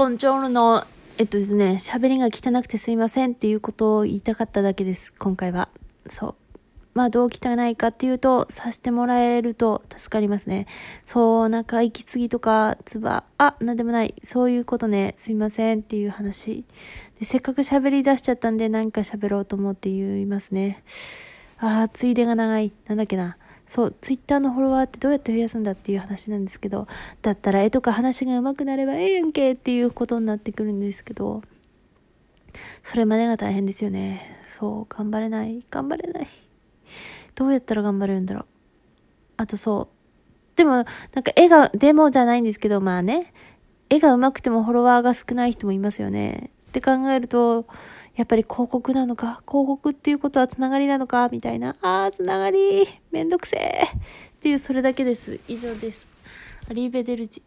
ボンジョールの、えっとですね、喋りが汚くてすいませんっていうことを言いたかっただけです、今回は。そう。まあ、どう汚いかっていうと、さしてもらえると助かりますね。そう、なんか息継ぎとか、つば、あ、なんでもない。そういうことね、すいませんっていう話。でせっかく喋り出しちゃったんで、何か喋ろうと思って言いますね。ああ、ついでが長い。なんだっけな。そう、ツイッターのフォロワーってどうやって増やすんだっていう話なんですけど、だったら絵とか話が上手くなればええやんけっていうことになってくるんですけど、それまでが大変ですよね。そう、頑張れない。頑張れない。どうやったら頑張れるんだろう。あとそう。でも、なんか絵が、デモじゃないんですけど、まあね、絵が上手くてもフォロワーが少ない人もいますよね。って考えると、やっぱり広告なのか、広告っていうことはつながりなのか、みたいな。あー、つながり、めんどくせー。っていう、それだけです。以上です。アリーベデルチ。